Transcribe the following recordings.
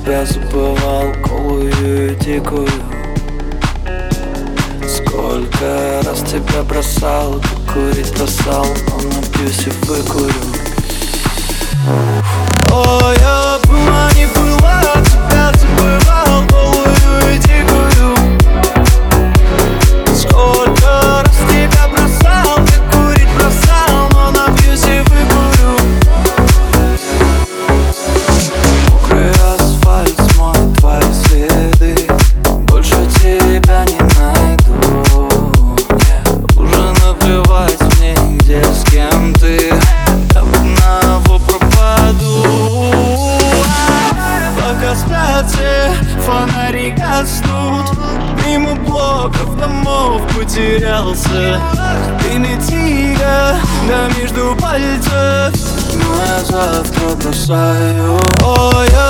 тебя забывал голую и дикую Сколько раз тебя бросал, курить бросал Но напьюсь и выкурю О, мне, где с кем ты одного пропаду. Пока спят фонари гаснут. Мимо блоков домов потерялся. Ты не тихо, да между пальцев. Но я завтра бросаю. О, я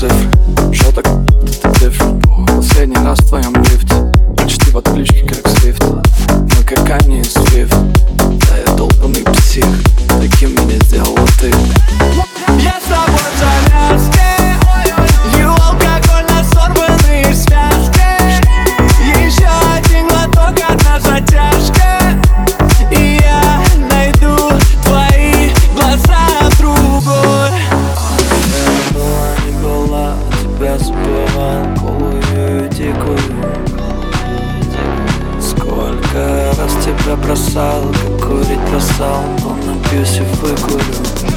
цифры Что так ты different Последний раз в твоем лифте. Почти в отключке, как свифт. Мы как Ани и Свифт. Да я долбанный псих. Таким меня сделала ты Сколько раз тебя бросал, как курить бросал, но напьюсь и выкурю